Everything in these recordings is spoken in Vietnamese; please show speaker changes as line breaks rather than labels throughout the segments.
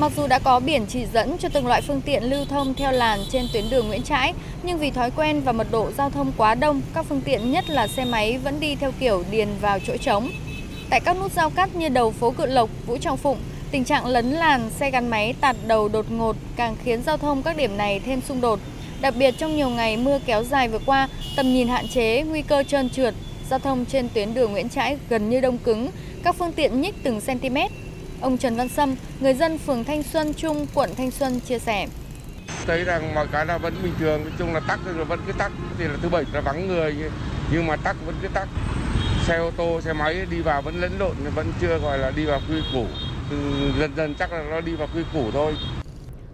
Mặc dù đã có biển chỉ dẫn cho từng loại phương tiện lưu thông theo làn trên tuyến đường Nguyễn Trãi, nhưng vì thói quen và mật độ giao thông quá đông, các phương tiện nhất là xe máy vẫn đi theo kiểu điền vào chỗ trống. Tại các nút giao cắt như đầu phố Cự Lộc, Vũ Trọng Phụng, tình trạng lấn làn xe gắn máy tạt đầu đột ngột càng khiến giao thông các điểm này thêm xung đột. Đặc biệt trong nhiều ngày mưa kéo dài vừa qua, tầm nhìn hạn chế, nguy cơ trơn trượt, giao thông trên tuyến đường Nguyễn Trãi gần như đông cứng, các phương tiện nhích từng cm. Ông Trần Văn Sâm, người dân phường Thanh Xuân Trung, quận Thanh Xuân chia sẻ.
Thấy rằng mọi cái là vẫn bình thường, nói chung là tắc rồi vẫn cứ tắc, thì là thứ bảy là vắng người nhưng mà tắc vẫn cứ tắc. Xe ô tô, xe máy đi vào vẫn lẫn lộn, vẫn chưa gọi là đi vào quy củ. Dần dần chắc là nó đi vào quy củ thôi.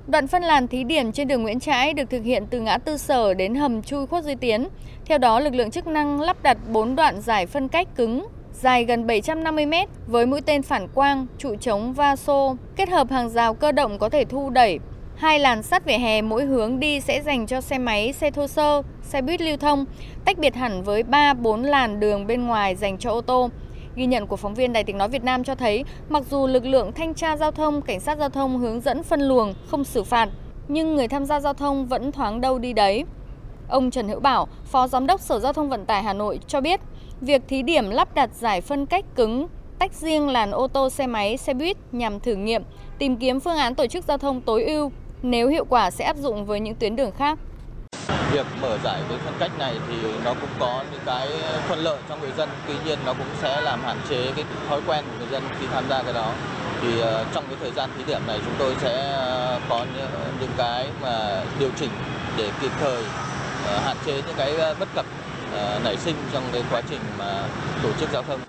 Đoạn phân làn thí điểm trên đường Nguyễn Trãi được thực hiện từ ngã tư sở đến hầm chui Khuất Duy Tiến. Theo đó, lực lượng chức năng lắp đặt 4 đoạn giải phân cách cứng dài gần 750 m với mũi tên phản quang, trụ chống va xô, kết hợp hàng rào cơ động có thể thu đẩy. Hai làn sắt vỉa hè mỗi hướng đi sẽ dành cho xe máy, xe thô sơ, xe buýt lưu thông, tách biệt hẳn với 3-4 làn đường bên ngoài dành cho ô tô. Ghi nhận của phóng viên Đài tiếng nói Việt Nam cho thấy, mặc dù lực lượng thanh tra giao thông, cảnh sát giao thông hướng dẫn phân luồng, không xử phạt, nhưng người tham gia giao thông vẫn thoáng đâu đi đấy. Ông Trần Hữu Bảo, Phó Giám đốc Sở Giao thông Vận tải Hà Nội cho biết, việc thí điểm lắp đặt giải phân cách cứng tách riêng làn ô tô xe máy, xe buýt nhằm thử nghiệm, tìm kiếm phương án tổ chức giao thông tối ưu, nếu hiệu quả sẽ áp dụng với những tuyến đường khác.
Việc mở giải với phân cách này thì nó cũng có những cái thuận lợi cho người dân, tuy nhiên nó cũng sẽ làm hạn chế cái thói quen của người dân khi tham gia cái đó. Thì ờ, trong cái thời gian thí điểm này chúng tôi sẽ ờ, có những, cái mà điều chỉnh để kịp thời Ờ, hạn chế những cái ờ, bất cập ờ, nảy sinh trong cái quá trình mà tổ chức giao thông.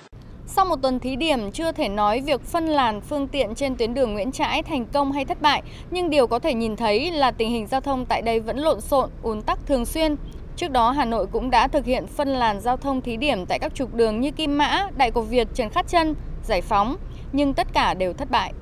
Sau một tuần thí điểm, chưa thể nói việc phân làn phương tiện trên tuyến đường Nguyễn Trãi thành công hay thất bại, nhưng điều có thể nhìn thấy là tình hình giao thông tại đây vẫn lộn xộn, ùn tắc thường xuyên. Trước đó, Hà Nội cũng đã thực hiện phân làn giao thông thí điểm tại các trục đường như Kim Mã, Đại Cổ Việt, Trần Khát Trân, Giải Phóng, nhưng tất cả đều thất bại.